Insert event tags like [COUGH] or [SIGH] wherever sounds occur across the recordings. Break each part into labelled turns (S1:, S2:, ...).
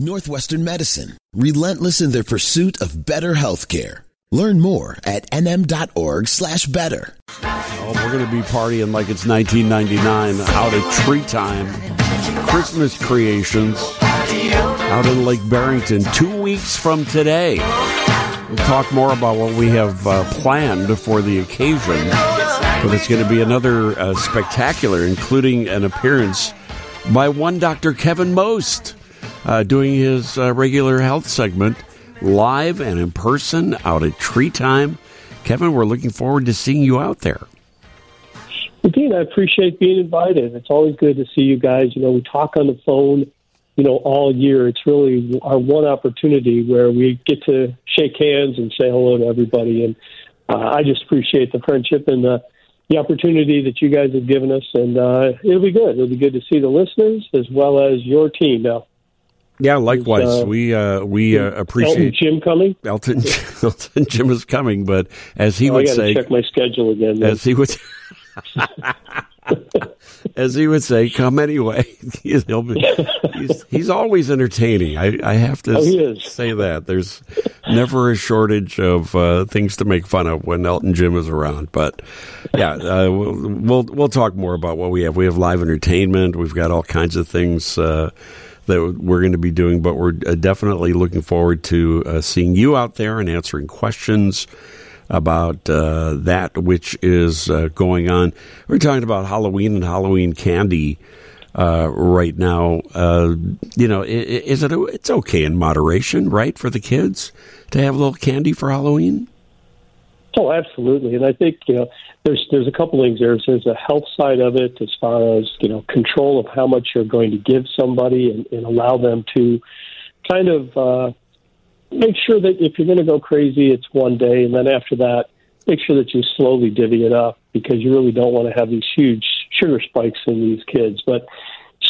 S1: Northwestern Medicine, relentless in their pursuit of better healthcare. Learn more at nm.org slash better.
S2: Oh, we're going to be partying like it's 1999 out at Tree Time. Christmas creations out in Lake Barrington two weeks from today. We'll talk more about what we have uh, planned for the occasion, but it's going to be another uh, spectacular, including an appearance by one Dr. Kevin Most uh, doing his uh, regular health segment live and in person out at Tree Time. Kevin, we're looking forward to seeing you out there.
S3: Dean, I appreciate being invited. It's always good to see you guys. You know, we talk on the phone, you know, all year. It's really our one opportunity where we get to shake hands and say hello to everybody. And uh, I just appreciate the friendship and the, the opportunity that you guys have given us. And uh, it'll be good. It'll be good to see the listeners as well as your team. Now,
S2: yeah, likewise. Uh, we uh, we uh, appreciate
S3: Elton Jim coming.
S2: Elton [LAUGHS] Elton Jim is coming, but as he
S3: oh,
S2: would say,
S3: check my schedule again.
S2: As he would. [LAUGHS] as he would say, come anyway. [LAUGHS] He'll be, he's, he's always entertaining. I, I have to
S3: oh,
S2: say that. There's never a shortage of uh, things to make fun of when Elton Jim is around. But yeah, uh, we'll, we'll, we'll talk more about what we have. We have live entertainment. We've got all kinds of things. Uh, that we're going to be doing, but we're uh, definitely looking forward to uh, seeing you out there and answering questions about uh, that which is uh, going on. We're talking about Halloween and Halloween candy uh, right now. Uh, you know, is it? It's okay in moderation, right, for the kids to have a little candy for Halloween.
S3: Oh, absolutely, and I think you know there's there's a couple things there. There's a health side of it as far as you know control of how much you're going to give somebody and, and allow them to kind of uh, make sure that if you're going to go crazy, it's one day, and then after that, make sure that you slowly divvy it up because you really don't want to have these huge sugar spikes in these kids. But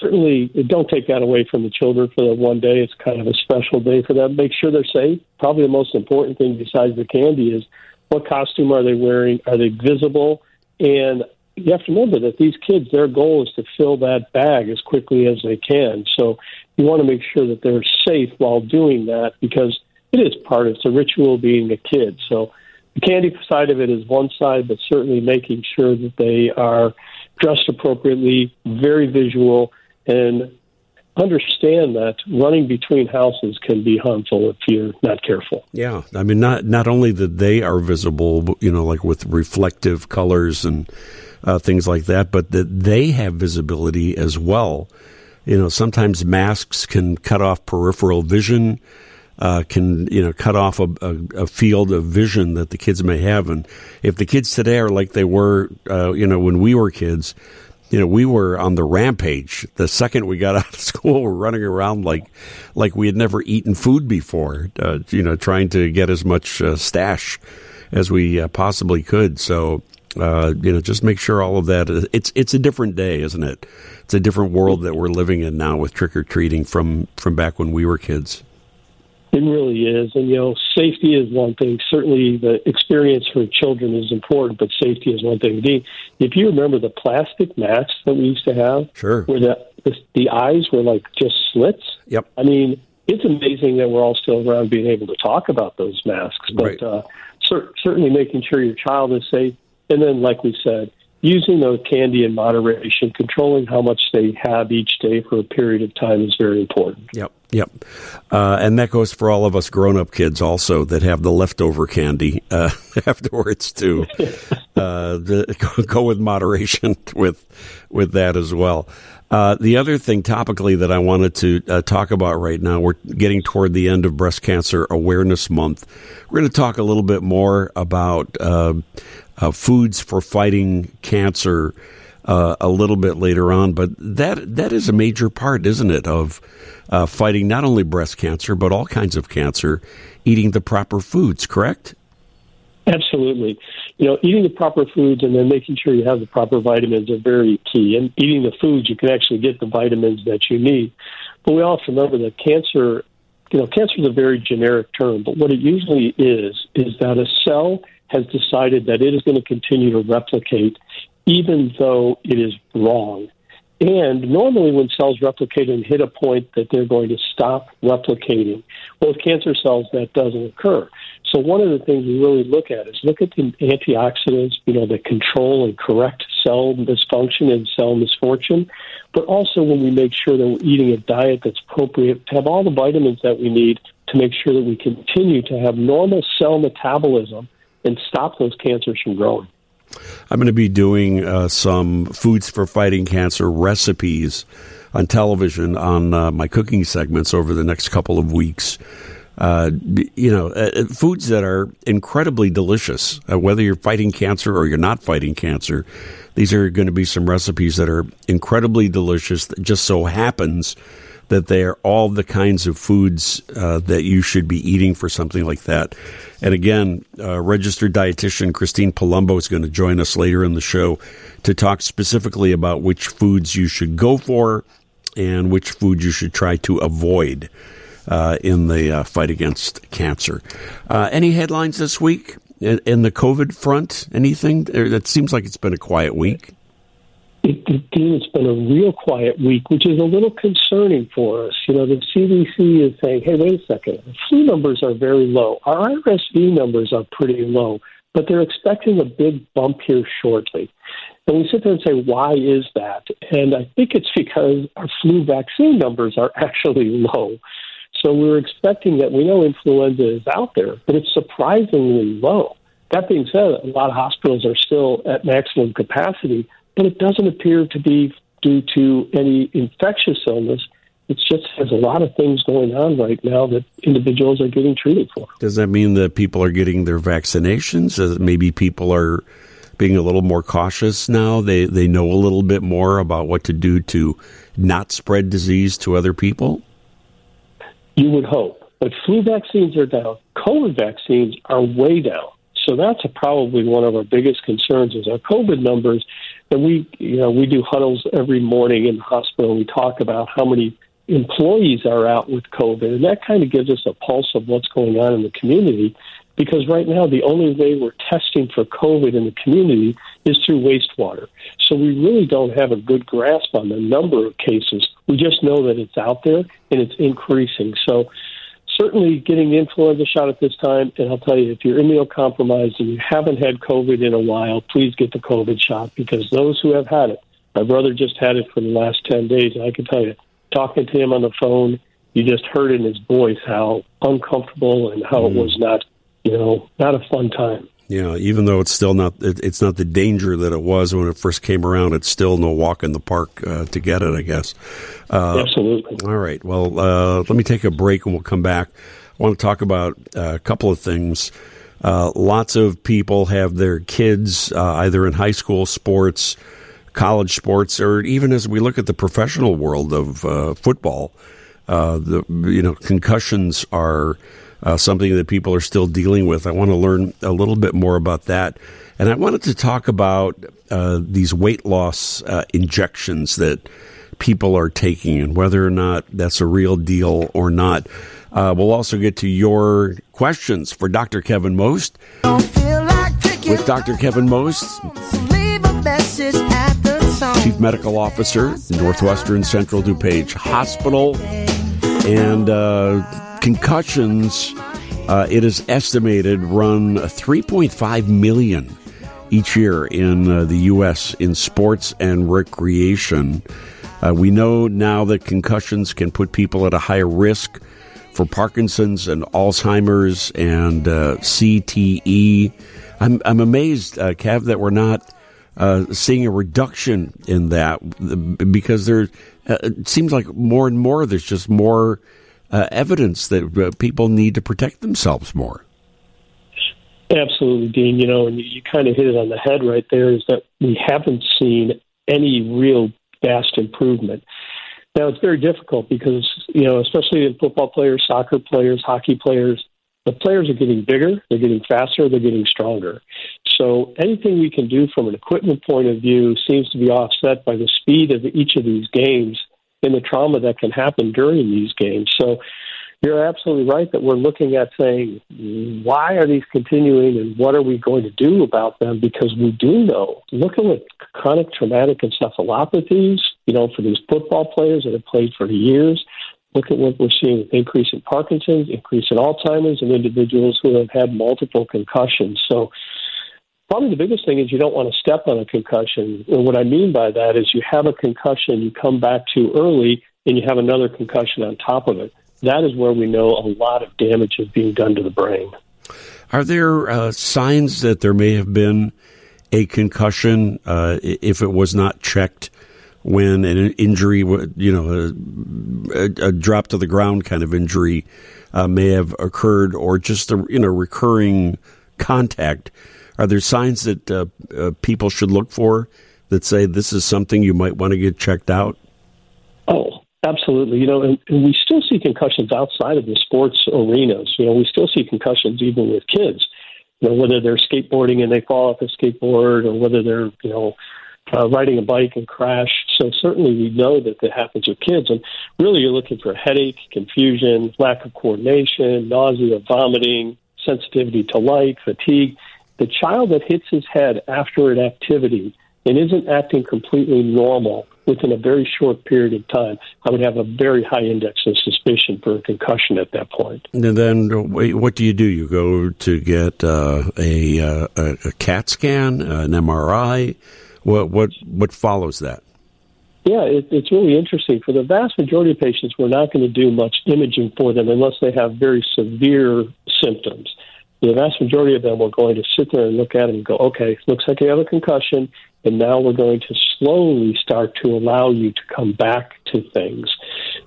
S3: certainly, don't take that away from the children for the one day. It's kind of a special day for them. Make sure they're safe. Probably the most important thing besides the candy is what costume are they wearing? Are they visible? And you have to remember that these kids, their goal is to fill that bag as quickly as they can. So you want to make sure that they're safe while doing that because it is part of a ritual being a kid. So the candy side of it is one side, but certainly making sure that they are dressed appropriately, very visual, and understand that running between houses can be harmful if you're not careful.
S2: Yeah, I mean, not not only that they are visible, you know, like with reflective colors and uh, things like that, but that they have visibility as well. You know, sometimes masks can cut off peripheral vision. Uh, can you know cut off a, a, a, field of vision that the kids may have, and if the kids today are like they were, uh, you know, when we were kids, you know, we were on the rampage. The second we got [LAUGHS] out of school, we're running around like like we had never eaten food before. Uh, you know, trying to get as much uh, stash as we uh, possibly could. So, uh, you know, just make sure all of that. Uh, it's it's a different day, isn't it? It's a different world that we're living in now with trick or treating from from back when we were kids.
S3: It really is. And, you know, safety is one thing. Certainly the experience for children is important, but safety is one thing. The, if you remember the plastic masks that we used to have,
S2: sure.
S3: where the, the, the eyes were like just slits.
S2: Yep.
S3: I mean, it's amazing that we're all still around being able to talk about those masks, but
S2: right.
S3: uh, cer- certainly making sure your child is safe. And then, like we said, using the candy in moderation, controlling how much they have each day for a period of time is very important.
S2: Yep. Yep. Uh, and that goes for all of us grown up kids also that have the leftover candy uh, [LAUGHS] afterwards too. [LAUGHS] uh, the, [LAUGHS] go with moderation with with that as well. Uh, the other thing topically that I wanted to uh, talk about right now, we're getting toward the end of Breast Cancer Awareness Month. We're going to talk a little bit more about uh, foods for fighting cancer uh, a little bit later on. But that that is a major part, isn't it, of uh, fighting not only breast cancer but all kinds of cancer? Eating the proper foods, correct?
S3: Absolutely. You know, eating the proper foods and then making sure you have the proper vitamins are very key. And eating the foods, you can actually get the vitamins that you need. But we also remember that cancer, you know, cancer is a very generic term, but what it usually is, is that a cell has decided that it is going to continue to replicate even though it is wrong. And normally, when cells replicate and hit a point that they're going to stop replicating, well, with cancer cells, that doesn't occur. So, one of the things we really look at is look at the antioxidants, you know, that control and correct cell dysfunction and cell misfortune, but also when we make sure that we're eating a diet that's appropriate to have all the vitamins that we need to make sure that we continue to have normal cell metabolism and stop those cancers from growing.
S2: I'm going to be doing uh, some foods for fighting cancer recipes on television on uh, my cooking segments over the next couple of weeks. Uh, you know, uh, uh, foods that are incredibly delicious, uh, whether you're fighting cancer or you're not fighting cancer. These are going to be some recipes that are incredibly delicious. That just so happens that they are all the kinds of foods uh, that you should be eating for something like that. And again, uh, registered dietitian Christine Palumbo is going to join us later in the show to talk specifically about which foods you should go for and which foods you should try to avoid. Uh, in the uh, fight against cancer. Uh, any headlines this week in, in, the COVID front? Anything? It seems like it's been a quiet week
S3: it, Dean, it's been a real quiet week, which is a little concerning for us. You know, the CDC is saying, hey, wait a second, the flu numbers are very low. Our RSV numbers are pretty low, but they're expecting a big bump here shortly. And we sit there and say, why is that? And I think it's because our flu vaccine numbers are [LAUGHS] actually low. So we're expecting that we know influenza is out there, but it's surprisingly low. That being said, a lot of hospitals are still at maximum capacity but it doesn't appear to be due to any infectious illness. It just has a lot of things going on right now that individuals are getting treated for.
S2: Does that mean that people are getting their vaccinations? Does maybe people are being a little more cautious now? They they know a little bit more about what to do to not spread disease to other people.
S3: You would hope, but flu vaccines are down. COVID vaccines are way down. So that's a, probably one of our biggest concerns is our COVID numbers and we, you know, we do huddles every morning in the hospital. We talk about how many employees are out with COVID, and that kind of gives us a pulse of what's going on in the community. Because right now, the only way we're testing for COVID in the community is through wastewater. So we really don't have a good grasp on the number of cases. We just know that it's out there and it's increasing. So certainly getting the influenza shot at this time. And I'll tell you, if you're immunocompromised and you haven't had COVID in a while, please get the COVID shot because those who have had it, my brother just had it for the last 10 days. And I can tell you, talking to him on the phone, you just heard in his voice how uncomfortable and how mm. it was not, you know, not a fun time.
S2: Yeah, even though it's still not it's not the danger that it was when it first came around, it's still no walk in the park uh, to get it, I guess.
S3: Uh, Absolutely.
S2: All right. Well, uh, let me take a break and we'll come back. I want to talk about uh, a couple of things. Uh, lots of people have their kids uh, either in high school sports, college sports, or even as we look at the professional world of football. the you know concussions are uh, something that people are still dealing with. I want to learn a little bit more about that. And I wanted to talk about uh, these weight loss uh, injections that people are taking and whether or not that's a real deal or not. Uh, we'll also get to your questions for Dr. Kevin Most. Like With Dr. Kevin Most, Chief Medical Officer, Northwestern Central DuPage Hospital. And uh, concussions, uh, it is estimated, run 3.5 million each year in uh, the U.S. in sports and recreation. Uh, we know now that concussions can put people at a higher risk for Parkinson's and Alzheimer's and uh, CTE. I'm, I'm amazed, uh, Kev, that we're not uh, seeing a reduction in that because there uh, it seems like more and more there's just more uh, evidence that uh, people need to protect themselves more.
S3: Absolutely, Dean. You know, and you, you kind of hit it on the head right there is that we haven't seen any real vast improvement. Now, it's very difficult because, you know, especially in football players, soccer players, hockey players, the players are getting bigger, they're getting faster, they're getting stronger. So anything we can do from an equipment point of view seems to be offset by the speed of each of these games and the trauma that can happen during these games. So, you're absolutely right that we're looking at saying, why are these continuing and what are we going to do about them? Because we do know, look at what chronic traumatic encephalopathies, you know, for these football players that have played for years. Look at what we're seeing with increase in Parkinson's, increase in Alzheimer's, and individuals who have had multiple concussions. So, probably the biggest thing is you don't want to step on a concussion. And what I mean by that is you have a concussion, you come back too early, and you have another concussion on top of it that is where we know a lot of damage is being done to the brain.
S2: Are there uh, signs that there may have been a concussion uh, if it was not checked when an injury, you know, a, a drop to the ground kind of injury uh, may have occurred, or just a you know recurring contact? Are there signs that uh, uh, people should look for that say this is something you might want to get checked out?
S3: Oh, Absolutely. You know, and, and, we still see concussions outside of the sports arenas. You know, we still see concussions even with kids. You know, whether they're skateboarding and they fall off a skateboard or whether they're, you know, uh, riding a bike and crash. So certainly we know that that happens with kids. And really you're looking for headache, confusion, lack of coordination, nausea, vomiting, sensitivity to light, fatigue. The child that hits his head after an activity and isn't acting completely normal within a very short period of time, I would have a very high index of suspicion for a concussion at that point.
S2: And then what do you do? You go to get uh, a, uh, a CAT scan, an MRI. What what what follows that?
S3: Yeah, it, it's really interesting. For the vast majority of patients, we're not going to do much imaging for them unless they have very severe symptoms. The vast majority of them, we're going to sit there and look at it and go, okay, looks like you have a concussion and now we're going to slowly start to allow you to come back to things.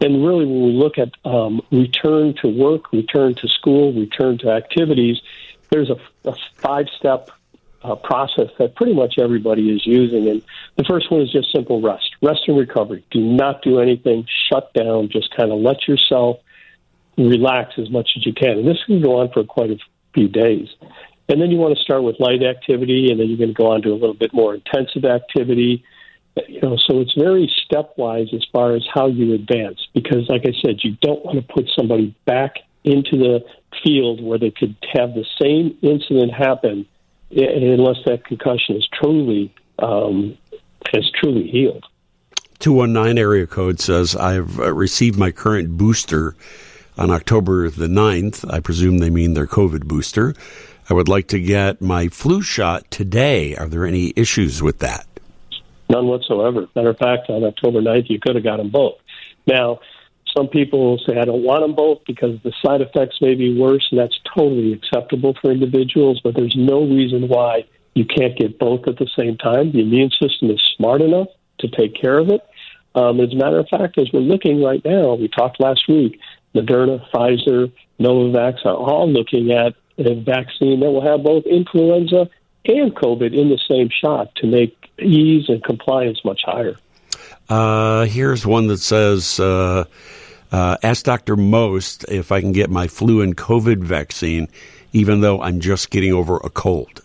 S3: And really, when we look at um, return to work, return to school, return to activities, there's a, a five step uh, process that pretty much everybody is using. And the first one is just simple rest, rest and recovery. Do not do anything, shut down, just kind of let yourself relax as much as you can. And this can go on for quite a few days. And then you want to start with light activity, and then you're going to go on to a little bit more intensive activity. You know, so it's very stepwise as far as how you advance. Because, like I said, you don't want to put somebody back into the field where they could have the same incident happen unless that concussion is truly um, has truly healed.
S2: 219 area code says I've uh, received my current booster on October the 9th. I presume they mean their COVID booster. I would like to get my flu shot today. Are there any issues with that?
S3: None whatsoever. Matter of fact, on October 9th, you could have got them both. Now, some people say, I don't want them both because the side effects may be worse, and that's totally acceptable for individuals, but there's no reason why you can't get both at the same time. The immune system is smart enough to take care of it. Um, as a matter of fact, as we're looking right now, we talked last week, Moderna, Pfizer, Novavax are all looking at a vaccine that will have both influenza and COVID in the same shot to make ease and compliance much higher.
S2: Uh, here's one that says, uh, uh, ask Dr. Most if I can get my flu and COVID vaccine, even though I'm just getting over a cold.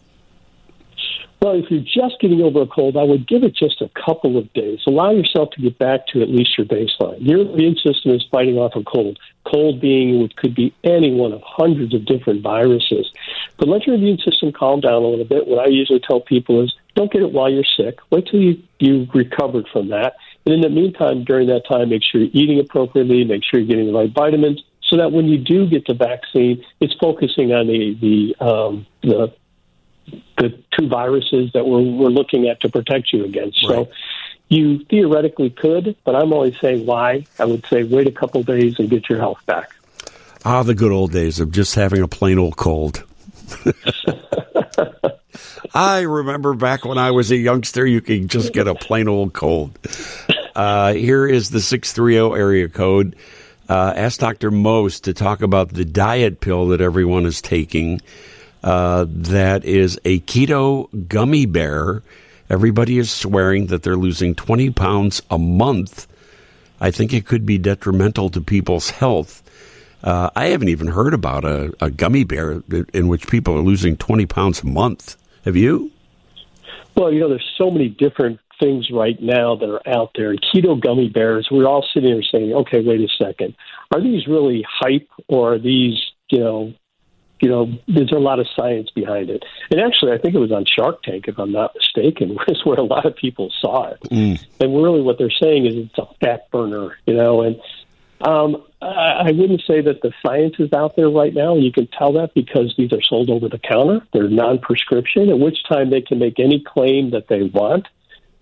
S3: Well, if you're just getting over a cold, I would give it just a couple of days. Allow yourself to get back to at least your baseline. Your immune system is fighting off a cold. Cold being what could be any one of hundreds of different viruses. But let your immune system calm down a little bit. What I usually tell people is don't get it while you're sick. Wait till you, you've recovered from that. And in the meantime, during that time, make sure you're eating appropriately, make sure you're getting the right vitamins, so that when you do get the vaccine, it's focusing on the the um, the the two viruses that we're, we're looking at to protect you against. Right. So you theoretically could, but I'm always saying why. I would say wait a couple days and get your health back.
S2: Ah, the good old days of just having a plain old cold. [LAUGHS] I remember back when I was a youngster, you could just get a plain old cold. Uh, here is the 630 area code. Uh, ask Dr. Most to talk about the diet pill that everyone is taking uh, that is a keto gummy bear. Everybody is swearing that they're losing 20 pounds a month. I think it could be detrimental to people's health. Uh, I haven't even heard about a, a gummy bear in which people are losing 20 pounds a month. Have you?
S3: Well, you know, there's so many different things right now that are out there. And keto gummy bears, we're all sitting here saying, okay, wait a second. are these really hype or are these, you know, you know, there's a lot of science behind it. And actually, I think it was on Shark Tank, if I'm not mistaken, [LAUGHS] was where a lot of people saw it. Mm. And really, what they're saying is it's a fat burner, you know. And um, I wouldn't say that the science is out there right now. You can tell that because these are sold over the counter. They're non-prescription, at which time they can make any claim that they want.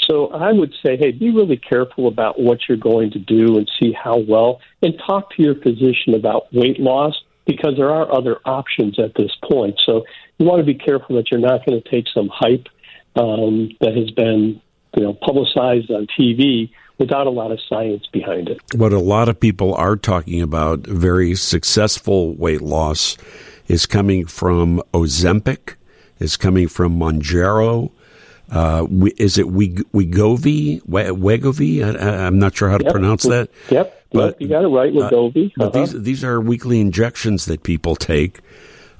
S3: So I would say, hey, be really careful about what you're going to do and see how well, and talk to your physician about weight loss because there are other options at this point. So you want to be careful that you're not going to take some hype um, that has been, you know, publicized on TV without a lot of science behind it.
S2: What a lot of people are talking about, very successful weight loss, is coming from Ozempic, is coming from Mounjaro. Uh, is it Wegovy? Wegovy? I, am not sure how to
S3: yep.
S2: pronounce that.
S3: Yep. But, yep, you got it right, Wegovy.
S2: Uh, uh-huh. these these are weekly injections that people take.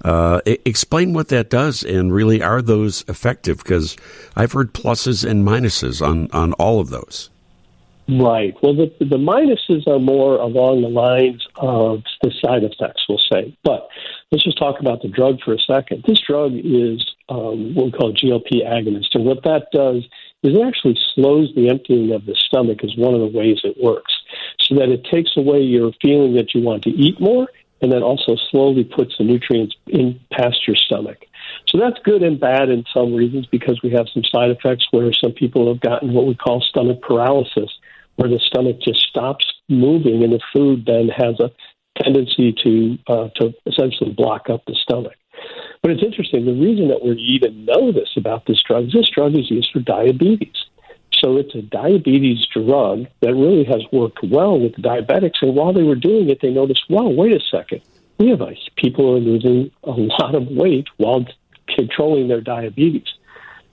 S2: Uh, explain what that does, and really are those effective? Because I've heard pluses and minuses on on all of those.
S3: Right. Well, the, the minuses are more along the lines of the side effects, we'll say. But let's just talk about the drug for a second. This drug is um, what we call GLP agonist, and what that does is it actually slows the emptying of the stomach. Is one of the ways it works, so that it takes away your feeling that you want to eat more, and then also slowly puts the nutrients in past your stomach. So that's good and bad in some reasons because we have some side effects where some people have gotten what we call stomach paralysis where the stomach just stops moving, and the food then has a tendency to uh, to essentially block up the stomach. But it's interesting. The reason that we even know this about this drug is this drug is used for diabetes. So it's a diabetes drug that really has worked well with diabetics. And while they were doing it, they noticed, wow, wait a second. We have people are losing a lot of weight while controlling their diabetes.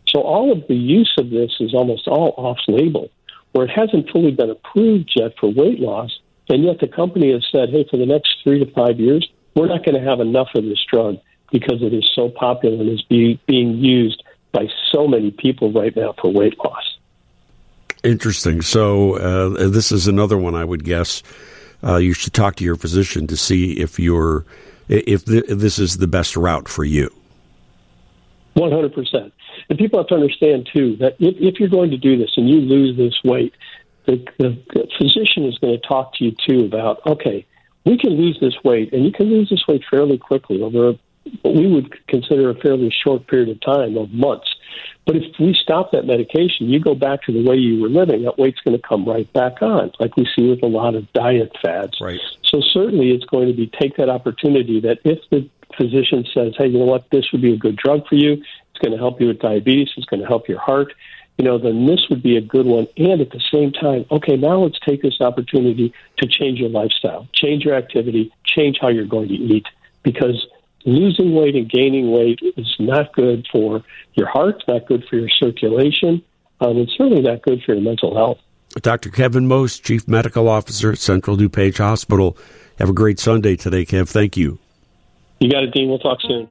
S3: So all of the use of this is almost all off label where it hasn't fully been approved yet for weight loss, and yet the company has said, hey, for the next three to five years, we're not going to have enough of this drug because it is so popular and is be, being used by so many people right now for weight loss.
S2: Interesting. So uh, this is another one I would guess uh, you should talk to your physician to see if you're if, th- if this is the best route for you.
S3: One hundred percent. And people have to understand too that if, if you're going to do this and you lose this weight, the, the, the physician is going to talk to you too about okay, we can lose this weight, and you can lose this weight fairly quickly over what we would consider a fairly short period of time of months. But if we stop that medication, you go back to the way you were living, that weight's going to come right back on, like we see with a lot of diet fads.
S2: Right.
S3: So certainly it's going to be take that opportunity that if the physician says, hey, you know what, this would be a good drug for you, it's going to help you with diabetes, it's going to help your heart, you know, then this would be a good one. And at the same time, okay, now let's take this opportunity to change your lifestyle, change your activity, change how you're going to eat, because losing weight and gaining weight is not good for your heart, not good for your circulation, um, and certainly not good for your mental health.
S2: Dr. Kevin Most, Chief Medical Officer at Central DuPage Hospital. Have a great Sunday today, Kev. Thank you.
S3: You got it, Dean. We'll talk soon.